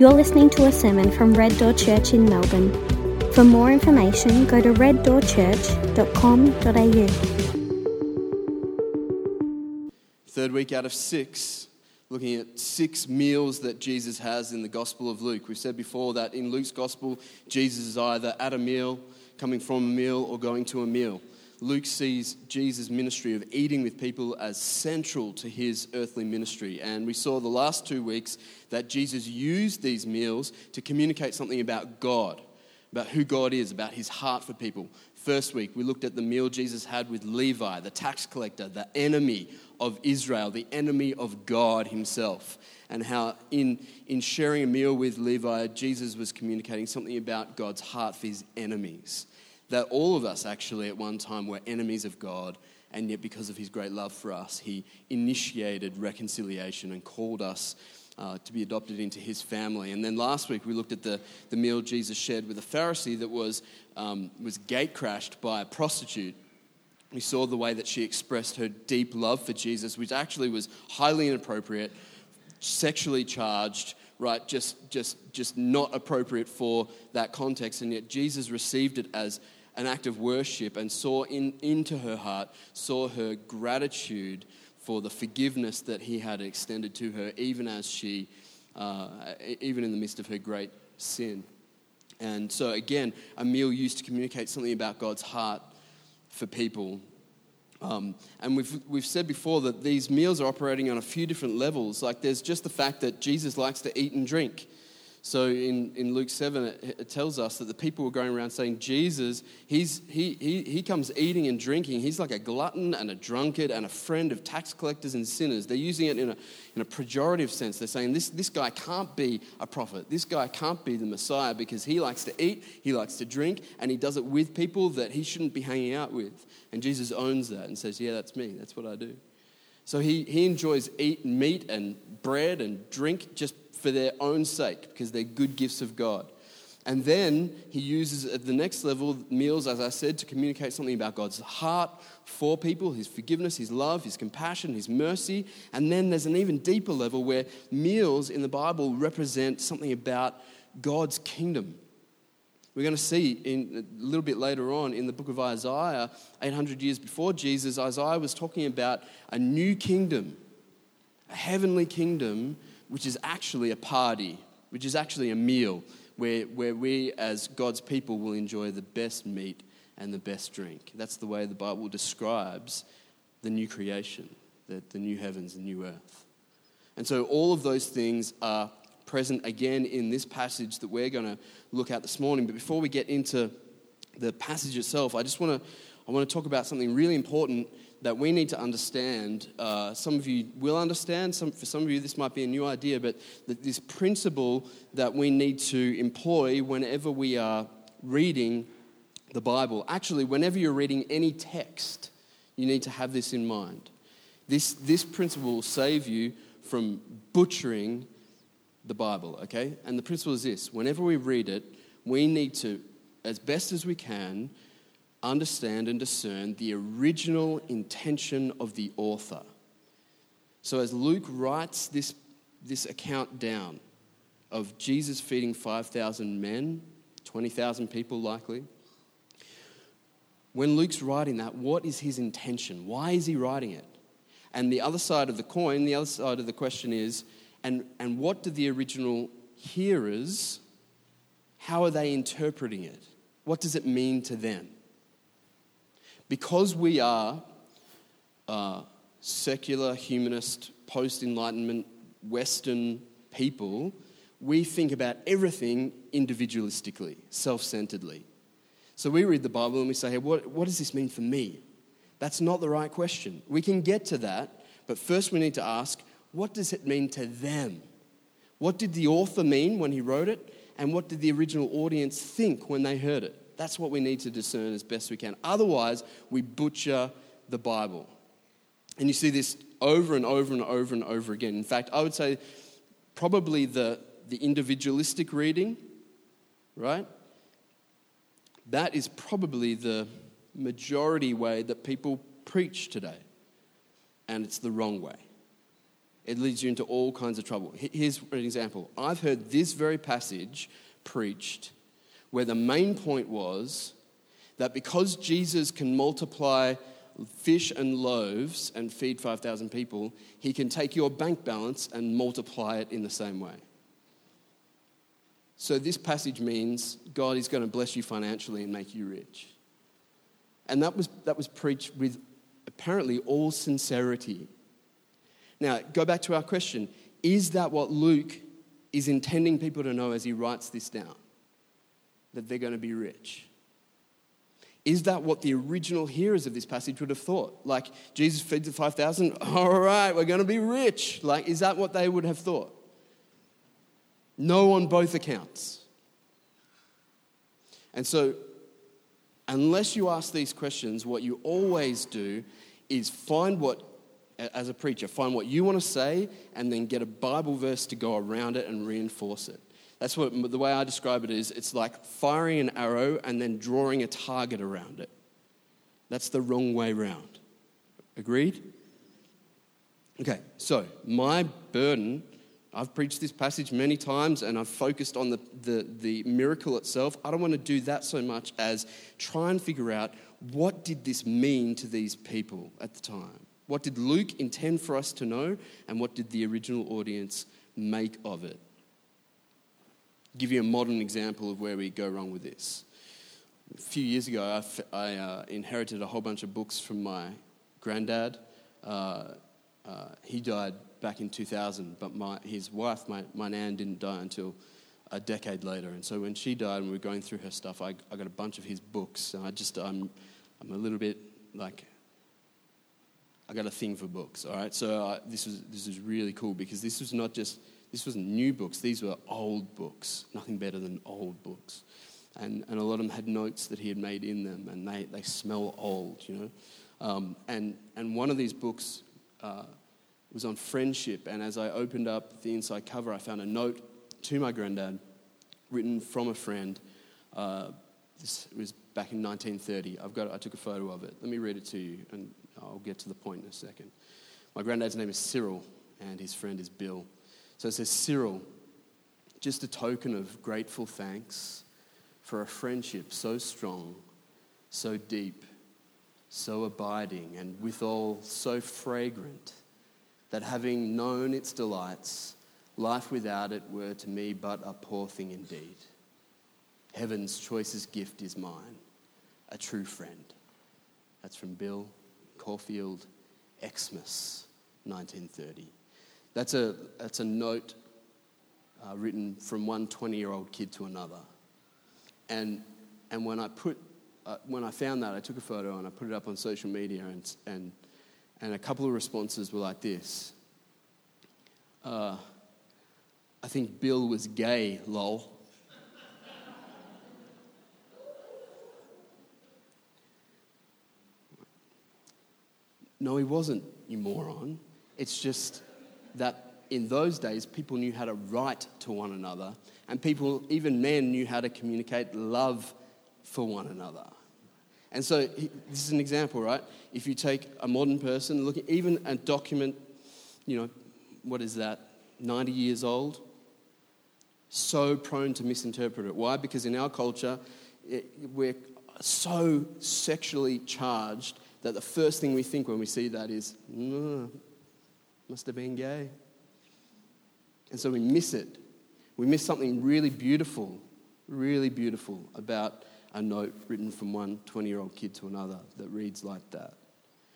You're listening to a sermon from Red Door Church in Melbourne. For more information, go to reddoorchurch.com.au. Third week out of six, looking at six meals that Jesus has in the Gospel of Luke. We've said before that in Luke's Gospel, Jesus is either at a meal, coming from a meal, or going to a meal. Luke sees Jesus' ministry of eating with people as central to his earthly ministry. And we saw the last two weeks that Jesus used these meals to communicate something about God, about who God is, about his heart for people. First week, we looked at the meal Jesus had with Levi, the tax collector, the enemy of Israel, the enemy of God himself, and how in, in sharing a meal with Levi, Jesus was communicating something about God's heart for his enemies that all of us actually at one time were enemies of God, and yet because of his great love for us, he initiated reconciliation and called us uh, to be adopted into his family. And then last week we looked at the, the meal Jesus shared with a Pharisee that was, um, was gate crashed by a prostitute. We saw the way that she expressed her deep love for Jesus, which actually was highly inappropriate, sexually charged, right? Just, just, just not appropriate for that context. And yet Jesus received it as an act of worship and saw in, into her heart, saw her gratitude for the forgiveness that he had extended to her, even as she, uh, even in the midst of her great sin. And so, again, a meal used to communicate something about God's heart for people. Um, and we've, we've said before that these meals are operating on a few different levels. Like, there's just the fact that Jesus likes to eat and drink. So in, in Luke 7, it, it, tells us that the people were going around saying, Jesus, he's, he, he, he comes eating and drinking. He's like a glutton and a drunkard and a friend of tax collectors and sinners. They're using it in a, in a pejorative sense. They're saying, this, this guy can't be a prophet. This guy can't be the Messiah because he likes to eat, he likes to drink, and he does it with people that he shouldn't be hanging out with. And Jesus owns that and says, Yeah, that's me. That's what I do. So he, he enjoys eat meat and bread and drink just for their own sake because they're good gifts of God. And then he uses at the next level meals, as I said, to communicate something about God's heart for people, his forgiveness, his love, his compassion, his mercy. And then there's an even deeper level where meals in the Bible represent something about God's kingdom. We're going to see in, a little bit later on in the book of Isaiah, 800 years before Jesus, Isaiah was talking about a new kingdom, a heavenly kingdom which is actually a party, which is actually a meal where, where we as God's people will enjoy the best meat and the best drink. That's the way the Bible describes the new creation, the, the new heavens and new earth. And so all of those things are present again in this passage that we're going to look at this morning. But before we get into the passage itself, I just want to I want to talk about something really important that we need to understand. Uh, some of you will understand, some, for some of you, this might be a new idea, but this principle that we need to employ whenever we are reading the Bible. Actually, whenever you're reading any text, you need to have this in mind. This, this principle will save you from butchering the Bible, okay? And the principle is this whenever we read it, we need to, as best as we can, understand and discern the original intention of the author. So, as Luke writes this, this account down of Jesus feeding 5,000 men, 20,000 people likely, when Luke's writing that, what is his intention? Why is he writing it? And the other side of the coin, the other side of the question is, and, and what do the original hearers, how are they interpreting it? What does it mean to them? Because we are uh, secular, humanist, post Enlightenment, Western people, we think about everything individualistically, self centeredly. So we read the Bible and we say, hey, what, what does this mean for me? That's not the right question. We can get to that, but first we need to ask, what does it mean to them? What did the author mean when he wrote it? And what did the original audience think when they heard it? That's what we need to discern as best we can. Otherwise, we butcher the Bible. And you see this over and over and over and over again. In fact, I would say probably the, the individualistic reading, right? That is probably the majority way that people preach today. And it's the wrong way. it leads you into all kinds of trouble. Here's an example I've heard this very passage preached where the main point was that because Jesus can multiply fish and loaves and feed 5,000 people, he can take your bank balance and multiply it in the same way. So, this passage means God is going to bless you financially and make you rich. And that was, that was preached with apparently all sincerity. Now, go back to our question Is that what Luke is intending people to know as he writes this down? That they're going to be rich? Is that what the original hearers of this passage would have thought? Like, Jesus feeds the 5,000, all right, we're going to be rich. Like, is that what they would have thought? No on both accounts. And so, unless you ask these questions, what you always do is find what, as a preacher, find what you want to say and then get a Bible verse to go around it and reinforce it. That's what the way I describe it is it's like firing an arrow and then drawing a target around it. That's the wrong way round. Agreed? Okay, so my burden, I've preached this passage many times and I've focused on the, the, the miracle itself. I don't want to do that so much as try and figure out what did this mean to these people at the time? What did Luke intend for us to know and what did the original audience make of it? Give you a modern example of where we go wrong with this. A few years ago, I, uh, inherited a whole bunch of books from my granddad. Uh, uh, he died back in 2000, but my, his wife, my, my nan, didn't die until a decade later. And so when she died and we were going through her stuff, I, I got a bunch of his books. And I just, I'm, I'm a little bit like, I got a thing for books, all right? So uh, this, was, this was really cool because this was not just this wasn't new books, these were old books, nothing better than old books. And, and a lot of them had notes that he had made in them, and they, they smell old, you know. Um, and, and one of these books uh, was on friendship, and as I opened up the inside cover, I found a note to my granddad written from a friend. Uh, this was back in 1930. I've got, I took a photo of it. Let me read it to you, and I'll get to the point in a second. My granddad's name is Cyril, and his friend is Bill. So it says, Cyril, just a token of grateful thanks for a friendship so strong, so deep, so abiding, and withal so fragrant that having known its delights, life without it were to me but a poor thing indeed. Heaven's choicest gift is mine, a true friend. That's from Bill Caulfield, Xmas, 1930. That's a, that's a note uh, written from one 20 year old kid to another. And, and when, I put, uh, when I found that, I took a photo and I put it up on social media, and, and, and a couple of responses were like this uh, I think Bill was gay, lol. No, he wasn't, you moron. It's just that in those days people knew how to write to one another, and people, even men, knew how to communicate love for one another. And so, this is an example, right? If you take a modern person, look at even a document, you know, what is that, 90 years old, so prone to misinterpret it. Why? Because in our culture, it, we're so sexually charged that the first thing we think when we see that is, must have been gay. And so we miss it. We miss something really beautiful, really beautiful about a note written from one 20 year old kid to another that reads like that.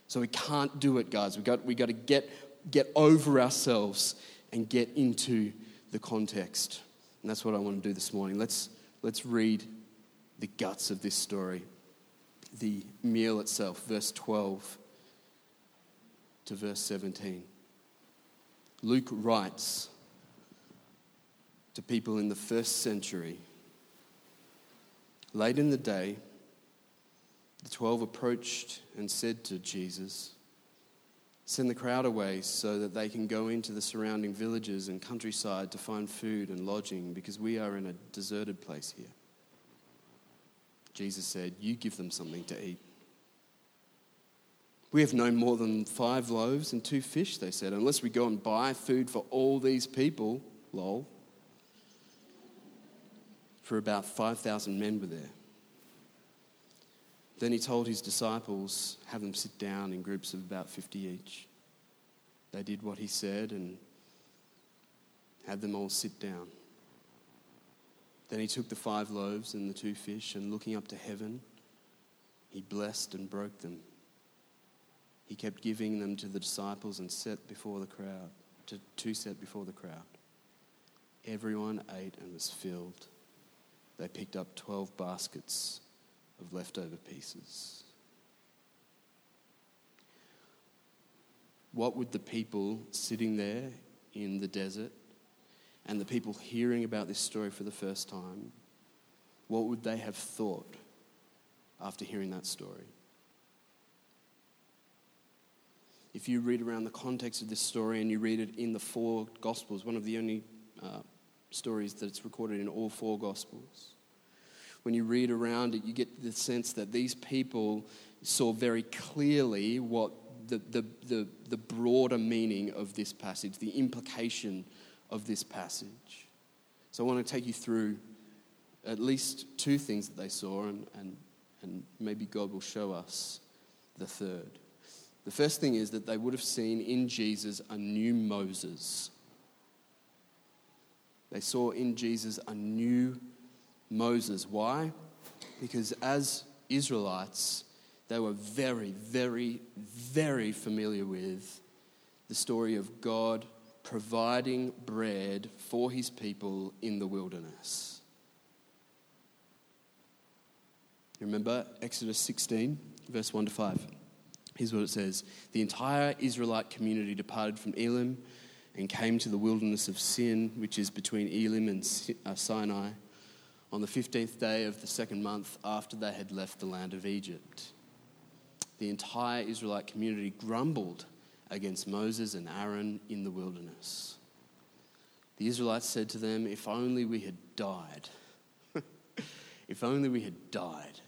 So we can't do it, guys. We've got, we got to get, get over ourselves and get into the context. And that's what I want to do this morning. Let's, let's read the guts of this story, the meal itself, verse 12 to verse 17. Luke writes to people in the first century Late in the day, the twelve approached and said to Jesus, Send the crowd away so that they can go into the surrounding villages and countryside to find food and lodging because we are in a deserted place here. Jesus said, You give them something to eat. We have no more than five loaves and two fish, they said, unless we go and buy food for all these people. Lol. For about 5,000 men were there. Then he told his disciples, have them sit down in groups of about 50 each. They did what he said and had them all sit down. Then he took the five loaves and the two fish, and looking up to heaven, he blessed and broke them. He kept giving them to the disciples and set before the crowd, to, to set before the crowd. Everyone ate and was filled. They picked up 12 baskets of leftover pieces. What would the people sitting there in the desert and the people hearing about this story for the first time, what would they have thought after hearing that story? If you read around the context of this story and you read it in the four Gospels, one of the only uh, stories that's recorded in all four Gospels, when you read around it, you get the sense that these people saw very clearly what the, the, the, the broader meaning of this passage, the implication of this passage. So I want to take you through at least two things that they saw, and, and, and maybe God will show us the third. The first thing is that they would have seen in Jesus a new Moses. They saw in Jesus a new Moses. Why? Because as Israelites, they were very, very, very familiar with the story of God providing bread for his people in the wilderness. Remember Exodus 16, verse 1 to 5. Here's what it says The entire Israelite community departed from Elim and came to the wilderness of Sin, which is between Elim and uh, Sinai, on the 15th day of the second month after they had left the land of Egypt. The entire Israelite community grumbled against Moses and Aaron in the wilderness. The Israelites said to them, If only we had died. if only we had died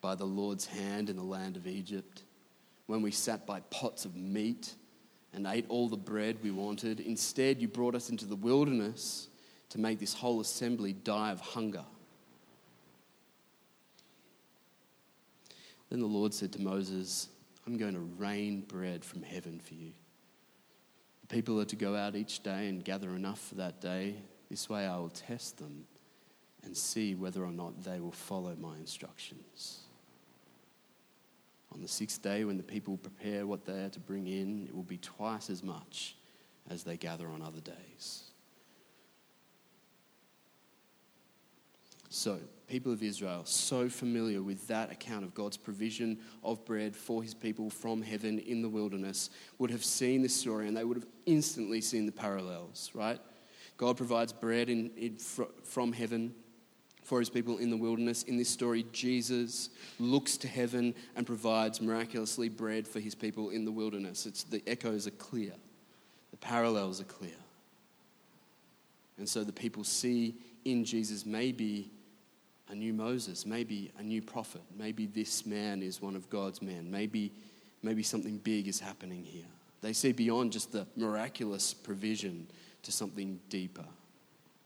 by the Lord's hand in the land of Egypt, when we sat by pots of meat and ate all the bread we wanted. Instead, you brought us into the wilderness to make this whole assembly die of hunger. Then the Lord said to Moses, I'm going to rain bread from heaven for you. The people are to go out each day and gather enough for that day. This way I will test them and see whether or not they will follow my instructions. On the sixth day, when the people prepare what they are to bring in, it will be twice as much as they gather on other days. So, people of Israel, so familiar with that account of God's provision of bread for his people from heaven in the wilderness, would have seen this story and they would have instantly seen the parallels, right? God provides bread in, in, from heaven for his people in the wilderness. In this story, Jesus looks to heaven and provides miraculously bread for his people in the wilderness. It's, the echoes are clear, the parallels are clear. And so the people see in Jesus maybe a new Moses, maybe a new prophet. Maybe this man is one of God's men. Maybe, maybe something big is happening here. They see beyond just the miraculous provision to something deeper,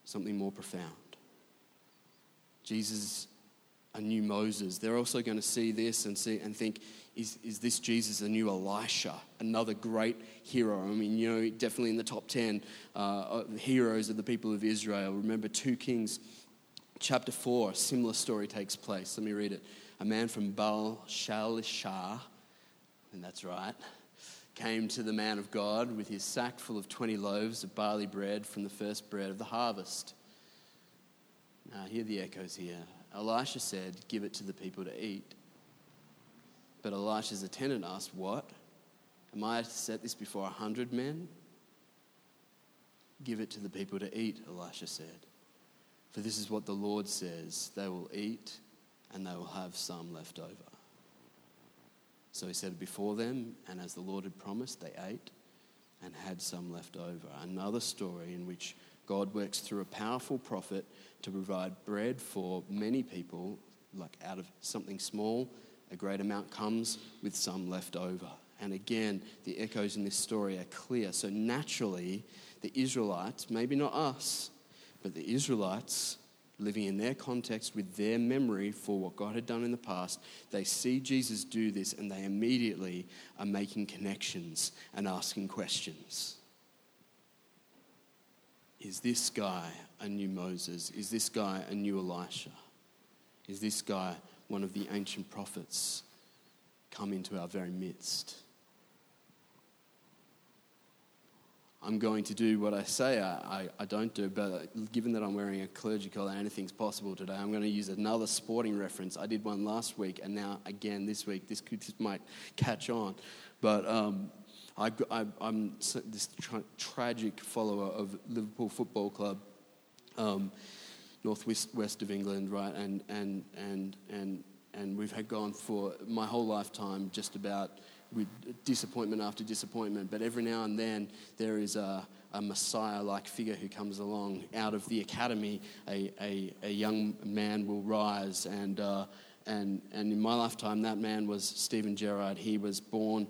something more profound. Jesus, a new Moses. They're also going to see this and see and think, is, is this Jesus a new Elisha, another great hero? I mean, you know, definitely in the top 10 uh, heroes of the people of Israel. Remember 2 Kings chapter 4, a similar story takes place. Let me read it. A man from Baal Shalishah, and that's right, came to the man of God with his sack full of 20 loaves of barley bread from the first bread of the harvest. Now, hear the echoes here. Elisha said, Give it to the people to eat. But Elisha's attendant asked, What? Am I to set this before a hundred men? Give it to the people to eat, Elisha said. For this is what the Lord says they will eat and they will have some left over. So he said it before them, and as the Lord had promised, they ate and had some left over. Another story in which God works through a powerful prophet to provide bread for many people, like out of something small, a great amount comes with some left over. And again, the echoes in this story are clear. So naturally, the Israelites, maybe not us, but the Israelites living in their context with their memory for what God had done in the past, they see Jesus do this and they immediately are making connections and asking questions. Is this guy a new Moses? Is this guy a new Elisha? Is this guy one of the ancient prophets come into our very midst? I'm going to do what I say I, I, I, don't do, but given that I'm wearing a clergy collar, anything's possible today. I'm going to use another sporting reference. I did one last week, and now again this week. This, could, this might catch on. But um, I, am this tra- tragic follower of Liverpool Football Club, um, northwest west of England, right? And, and, and, and, and we've had gone for my whole lifetime just about with disappointment after disappointment, but every now and then there is a, a Messiah like figure who comes along. Out of the academy, a, a, a young man will rise. And, uh, and, and in my lifetime, that man was Steven Gerrard. He was born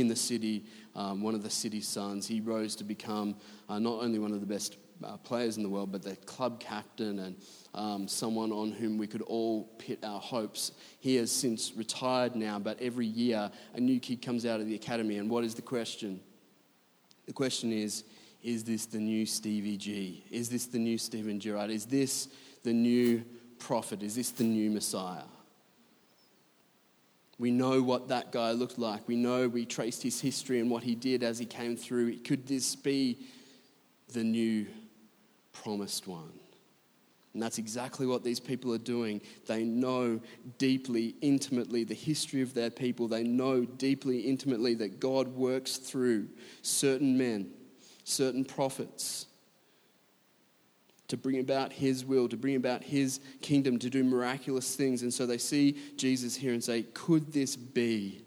in the city, um, one of the city's sons. He rose to become uh, not only one of the best uh, players in the world, but the club captain and um, someone on whom we could all pit our hopes. He has since retired now, but every year a new kid comes out of the academy. And what is the question? The question is Is this the new Stevie G? Is this the new Steven Gerrard? Is this the new prophet? Is this the new Messiah? We know what that guy looked like. We know we traced his history and what he did as he came through. Could this be the new promised one? And that's exactly what these people are doing. They know deeply, intimately the history of their people. They know deeply, intimately that God works through certain men, certain prophets to bring about his will, to bring about his kingdom, to do miraculous things. And so they see Jesus here and say, Could this be?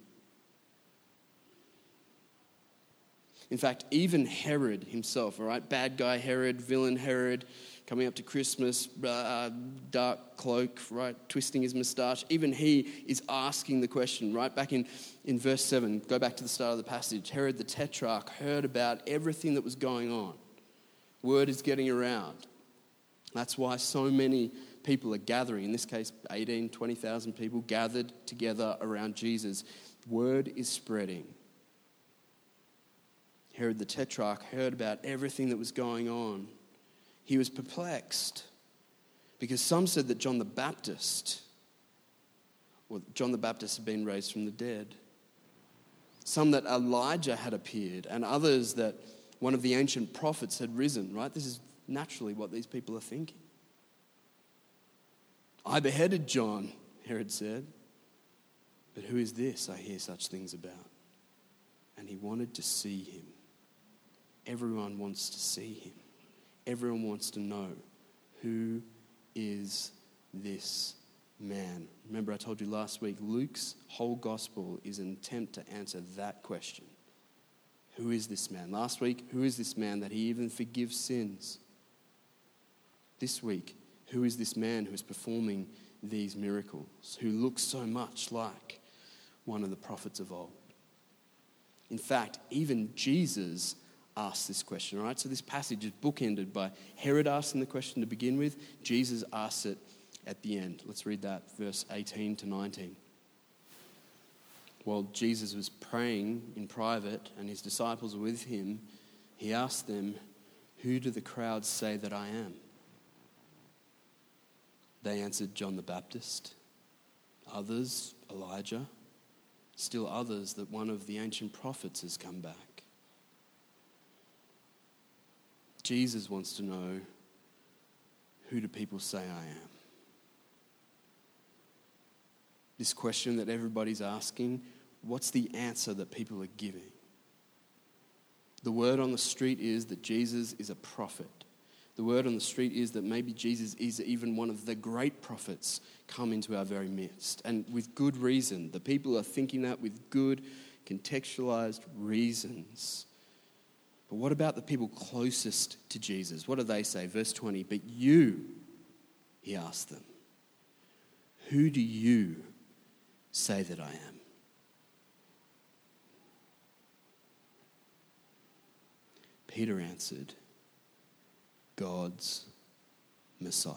In fact, even Herod himself, all right, bad guy Herod, villain Herod, coming up to Christmas, uh, dark cloak, right, twisting his moustache. Even he is asking the question, right? Back in, in verse 7, go back to the start of the passage. Herod the Tetrarch heard about everything that was going on. Word is getting around. That's why so many people are gathering. In this case, 18, 20,000 people gathered together around Jesus. Word is spreading. Herod the Tetrarch heard about everything that was going on he was perplexed because some said that John the Baptist, well, John the Baptist had been raised from the dead. Some that Elijah had appeared, and others that one of the ancient prophets had risen, right? This is naturally what these people are thinking. I beheaded John, Herod said. But who is this I hear such things about? And he wanted to see him. Everyone wants to see him. Everyone wants to know who is this man? Remember, I told you last week, Luke's whole gospel is an attempt to answer that question. Who is this man? Last week, who is this man that he even forgives sins? This week, who is this man who is performing these miracles, who looks so much like one of the prophets of old? In fact, even Jesus asks this question, right? So this passage is bookended by Herod asking the question to begin with, Jesus asks it at the end. Let's read that, verse 18 to 19. While Jesus was praying in private and his disciples were with him, he asked them, Who do the crowds say that I am? They answered, John the Baptist. Others, Elijah. Still others, that one of the ancient prophets has come back. Jesus wants to know who do people say I am? This question that everybody's asking, what's the answer that people are giving? The word on the street is that Jesus is a prophet. The word on the street is that maybe Jesus is even one of the great prophets come into our very midst. And with good reason. The people are thinking that with good, contextualized reasons. But what about the people closest to Jesus? What do they say? Verse 20, but you, he asked them, who do you say that I am? Peter answered, God's Messiah.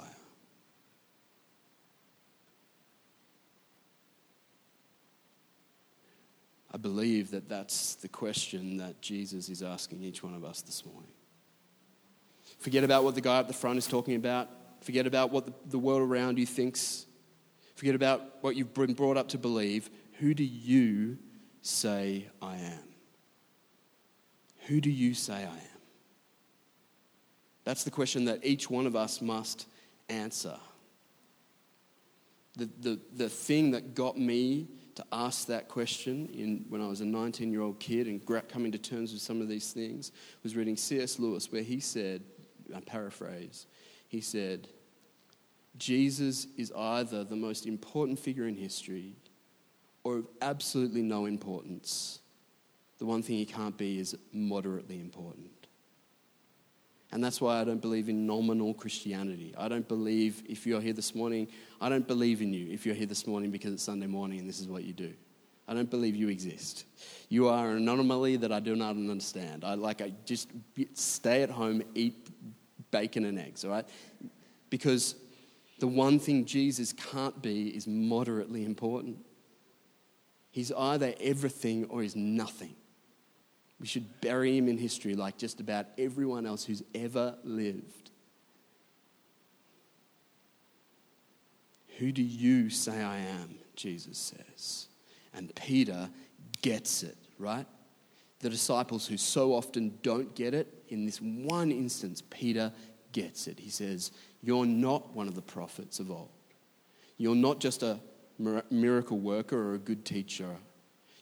I believe that that's the question that Jesus is asking each one of us this morning. Forget about what the guy at the front is talking about. Forget about what the, world around you thinks. Forget about what you've been brought up to believe. Who do you say I am? Who do you say I am? That's the question that each one of us must answer. The, the, the thing that got me to ask that question in, when I was a 19 year old kid and coming to terms with some of these things was reading C.S. Lewis, where he said, I paraphrase, he said, Jesus is either the most important figure in history or of absolutely no importance. The one thing he can't be is moderately important. And that's why I don't believe in nominal Christianity. I don't believe, if you're here this morning, I don't believe in you if you're here this morning because it's Sunday morning and this is what you do. I don't believe you exist. You are an anomaly that I do not understand. I like, I just stay at home, eat bacon and eggs, all right? Because the one thing Jesus can't be is moderately important. He's either everything or he's nothing. We should bury him in history like just about everyone else who's ever lived. Who do you say I am? Jesus says. And Peter gets it, right? The disciples who so often don't get it, in this one instance, Peter gets it. He says, You're not one of the prophets of old. You're not just a miracle worker or a good teacher.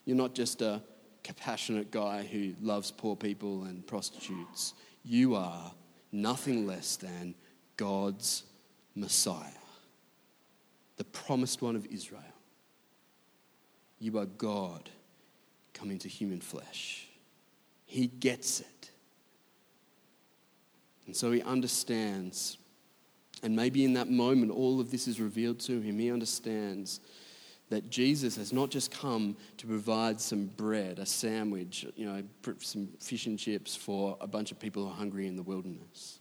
You're not just a compassionate guy who loves poor people and prostitutes. You are nothing less than God's Messiah, the promised one of Israel. You are God come into human flesh. He gets it. And so he understands. And maybe in that moment, all of this is revealed to him. He understands that Jesus has not just come to provide some bread, a sandwich, you know, some fish and chips for a bunch of people who are hungry in the wilderness.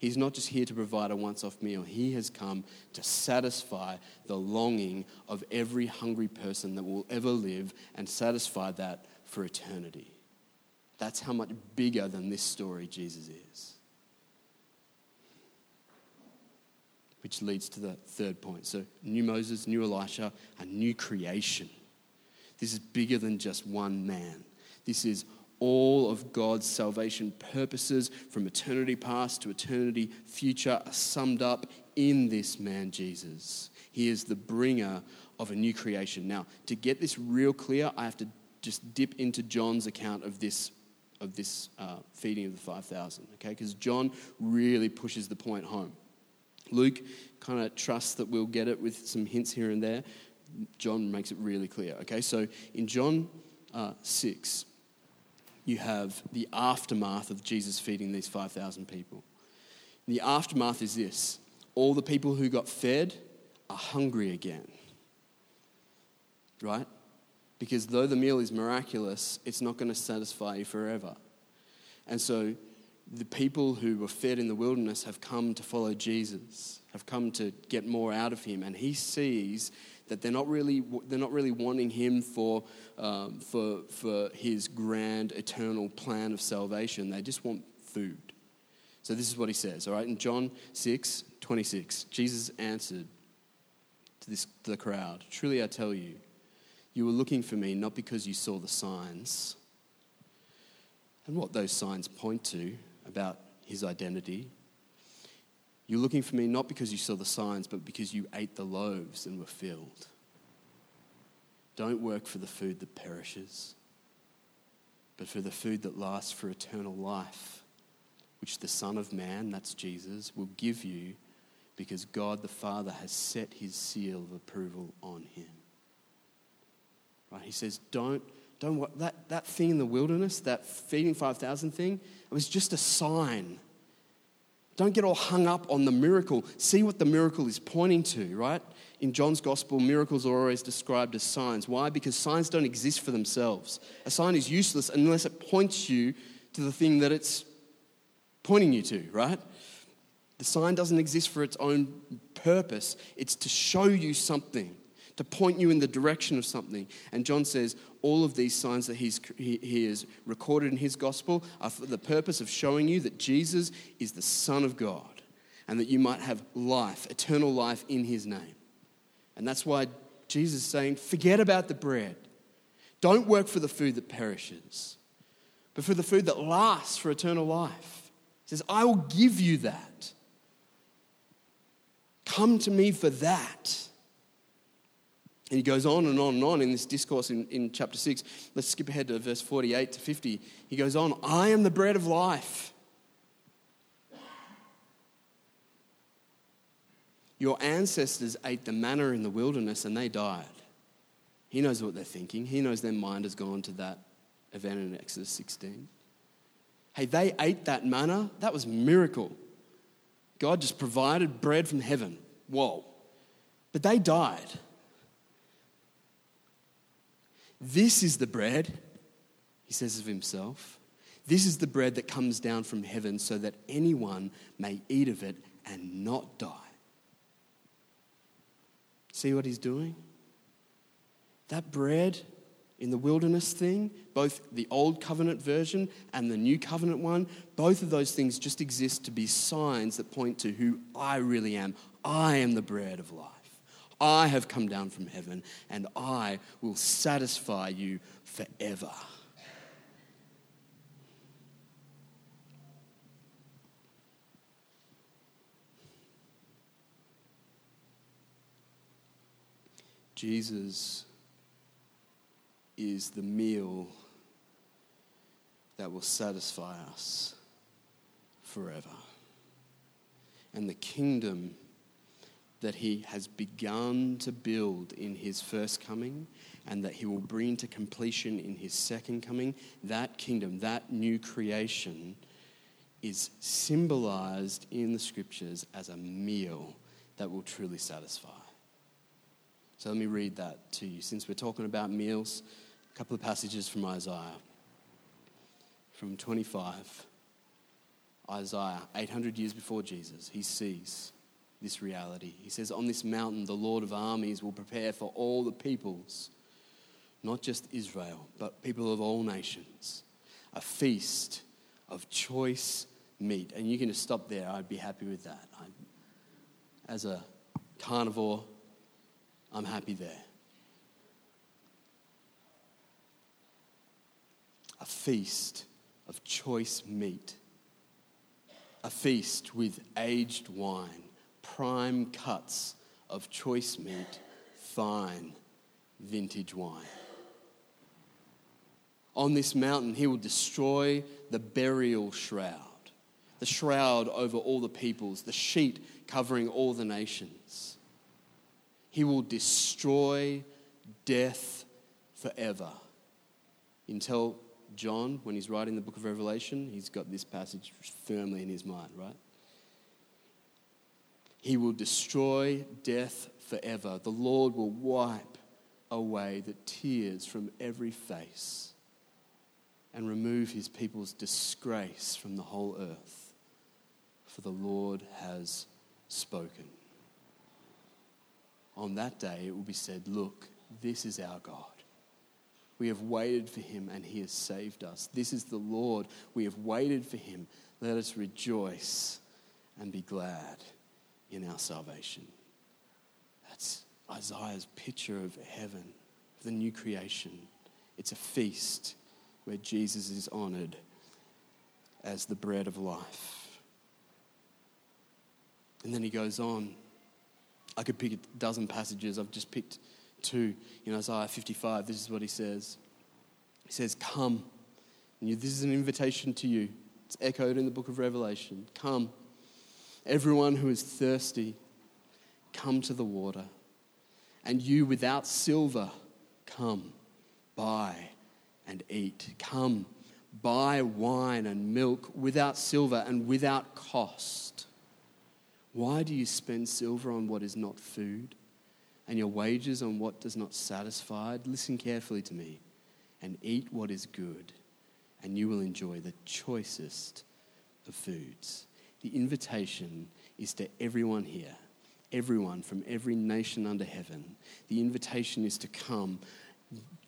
He's not just here to provide a once off meal. He has come to satisfy the longing of every hungry person that will ever live and satisfy that for eternity. That's how much bigger than this story Jesus is. Which leads to the third point. So, new Moses, new Elisha, a new creation. This is bigger than just one man. This is all of God's salvation purposes from eternity past to eternity future are summed up in this man, Jesus. He is the bringer of a new creation. Now, to get this real clear, I have to just dip into John's account of this of this uh, feeding of the 5,000, okay? Because John really pushes the point home. Luke kind of trusts that we'll get it with some hints here and there. John makes it really clear. Okay, so in John uh, 6, you have the aftermath of Jesus feeding these 5,000 people. the aftermath is this all the people who got fed are hungry again. Right? Because though the meal is miraculous, it's not going to satisfy you forever. And so the people who were fed in the wilderness have come to follow Jesus, have come to get more out of him. And he sees that they're not really, they're not really wanting him for, um, for, for his grand eternal plan of salvation. They just want food. So this is what he says, all right? In John 6 26, Jesus answered to, this, to the crowd Truly I tell you, you were looking for me not because you saw the signs and what those signs point to about his identity. You're looking for me not because you saw the signs, but because you ate the loaves and were filled. Don't work for the food that perishes, but for the food that lasts for eternal life, which the Son of Man, that's Jesus, will give you because God the Father has set his seal of approval on him. Right? He says, don't don't that, that thing in the wilderness, that feeding 5,000 thing, it was just a sign. Don't get all hung up on the miracle. See what the miracle is pointing to, right? In John's gospel, miracles are always described as signs. Why? Because signs don't exist for themselves. A sign is useless unless it points you to the thing that it's pointing you to, right? The sign doesn't exist for its own purpose, it's to show you something, to point you in the direction of something. And John says all of these signs that he's, he, he has recorded in his gospel are for the purpose of showing you that Jesus is the Son of God and that you might have life, eternal life in his name. And that's why Jesus is saying, forget about the bread. Don't work for the food that perishes, but for the food that lasts for eternal life. He says, I will give you that. Come to me for that. And he goes on and on and on in this discourse in, in chapter 6. Let's skip ahead to verse 48 to 50. He goes on, I am the bread of life. Your ancestors ate the manna in the wilderness and they died. He knows what they're thinking. He knows their mind has gone to that event in Exodus 16. Hey, they ate that manna. That was miracle. God just provided bread from heaven. Whoa. But they died. This is the bread, he says of himself. This is the bread that comes down from heaven so that anyone may eat of it and not die. See what he's doing? That bread in the wilderness thing, both the old covenant version and the new covenant one, both of those things just exist to be signs that point to who I really am. I am the bread of life. I have come down from heaven and I will satisfy you forever. Jesus is the meal that will satisfy us forever. And the kingdom that he has begun to build in his first coming and that he will bring to completion in his second coming, that kingdom, that new creation, is symbolized in the scriptures as a meal that will truly satisfy. So let me read that to you. Since we're talking about meals, a couple of passages from Isaiah. From 25, Isaiah, 800 years before Jesus, he sees this reality. He says, On this mountain, the Lord of armies will prepare for all the peoples, not just Israel, but people of all nations, a feast of choice meat. And you can just stop there. I'd be happy with that. I, as a carnivore, I'm happy there. A feast of choice meat, a feast with aged wine, prime cuts of choice meat, fine vintage wine. On this mountain, he will destroy the burial shroud, the shroud over all the peoples, the sheet covering all the nations. He will destroy death forever. Until John, when he's writing the book of Revelation, he's got this passage firmly in his mind, right? He will destroy death forever. The Lord will wipe away the tears from every face and remove his people's disgrace from the whole earth. For the Lord has spoken on that day it will be said, Look, this is our God. We have waited for him and he has saved us. This is the Lord. We have waited for him. Let us rejoice and be glad in our salvation. That's Isaiah's picture of heaven, the new creation. It's a feast where Jesus is honored as the bread of life. And then he goes on I could pick a dozen passages. I've just picked two. In Isaiah 55, this is what he says He says, Come. And this is an invitation to you. It's echoed in the book of Revelation. Come. Everyone who is thirsty, come to the water. And you without silver, come, buy and eat. Come, buy wine and milk without silver and without cost why do you spend silver on what is not food and your wages on what does not satisfy? Listen carefully to me and eat what is good, and you will enjoy the choicest of foods. The invitation is to everyone here, everyone from every nation under heaven. The invitation is to come.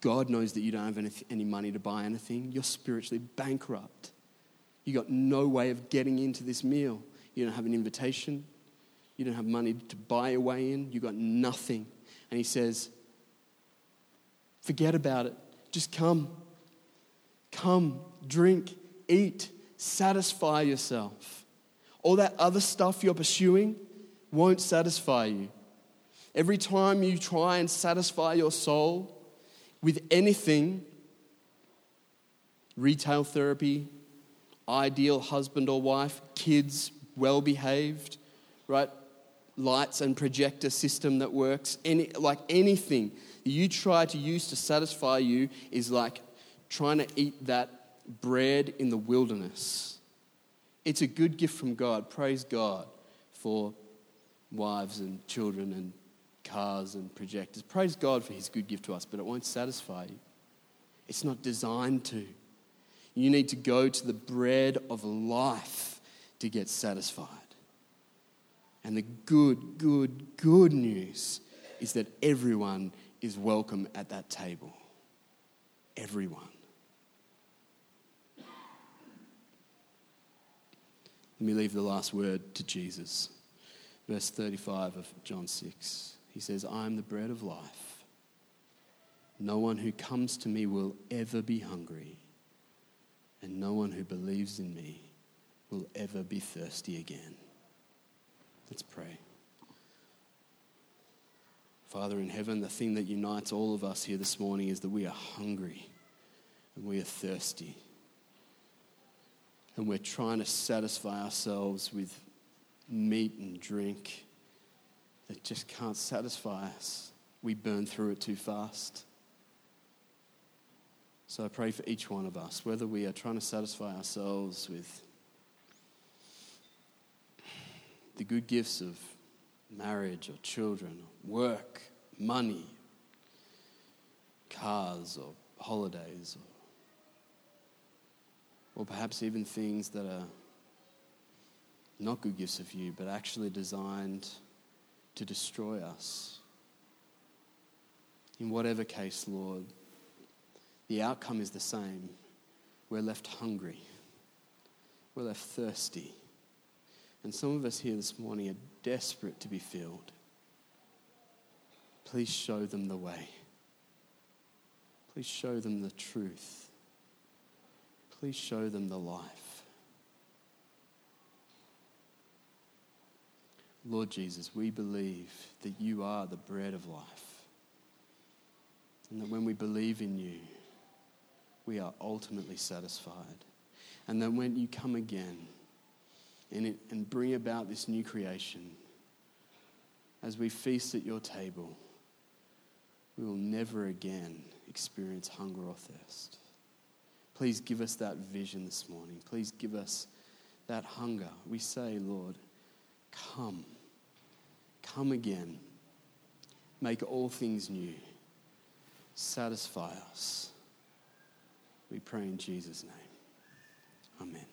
God knows that you don't have any money to buy anything. You're spiritually bankrupt. You got no way of getting into this meal. You don't have an invitation. You don't have money to buy a way in. You got nothing. And he says, Forget about it. Just come. Come, drink, eat, satisfy yourself. All that other stuff you're pursuing won't satisfy you. Every time you try and satisfy your soul with anything, retail therapy, ideal husband or wife, kids, well behaved, right? Lights and projector system that works, any, like anything you try to use to satisfy you is like trying to eat that bread in the wilderness. It's a good gift from God. Praise God for wives and children and cars and projectors. Praise God for his good gift to us, but it won't satisfy you. It's not designed to. You need to go to the bread of life to get satisfied. And the good, good, good news is that everyone is welcome at that table. Everyone. Let me leave the last word to Jesus. Verse 35 of John 6. He says, I am the bread of life. No one who comes to me will ever be hungry, and no one who believes in me will ever be thirsty again. Let's pray. Father in heaven, the thing that unites all of us here this morning is that we are hungry and we are thirsty. And we're trying to satisfy ourselves with meat and drink that just can't satisfy us. We burn through it too fast. So I pray for each one of us, whether we are trying to satisfy ourselves with the good gifts of marriage or children, or work, money, cars or holidays, or, or perhaps even things that are not good gifts of you, but actually designed to destroy us. In whatever case, Lord, the outcome is the same. We're left hungry, we're left thirsty. And some of us here this morning are desperate to be filled. Please show them the way. Please show them the truth. Please show them the life. Lord Jesus, we believe that you are the bread of life. And that when we believe in you, we are ultimately satisfied. And that when you come again, and, it, and bring about this new creation as we feast at your table, we will never again experience hunger or thirst. Please give us that vision this morning. Please give us that hunger. We say, Lord, come. Come again. Make all things new. Satisfy us. We pray in Jesus' name. Amen.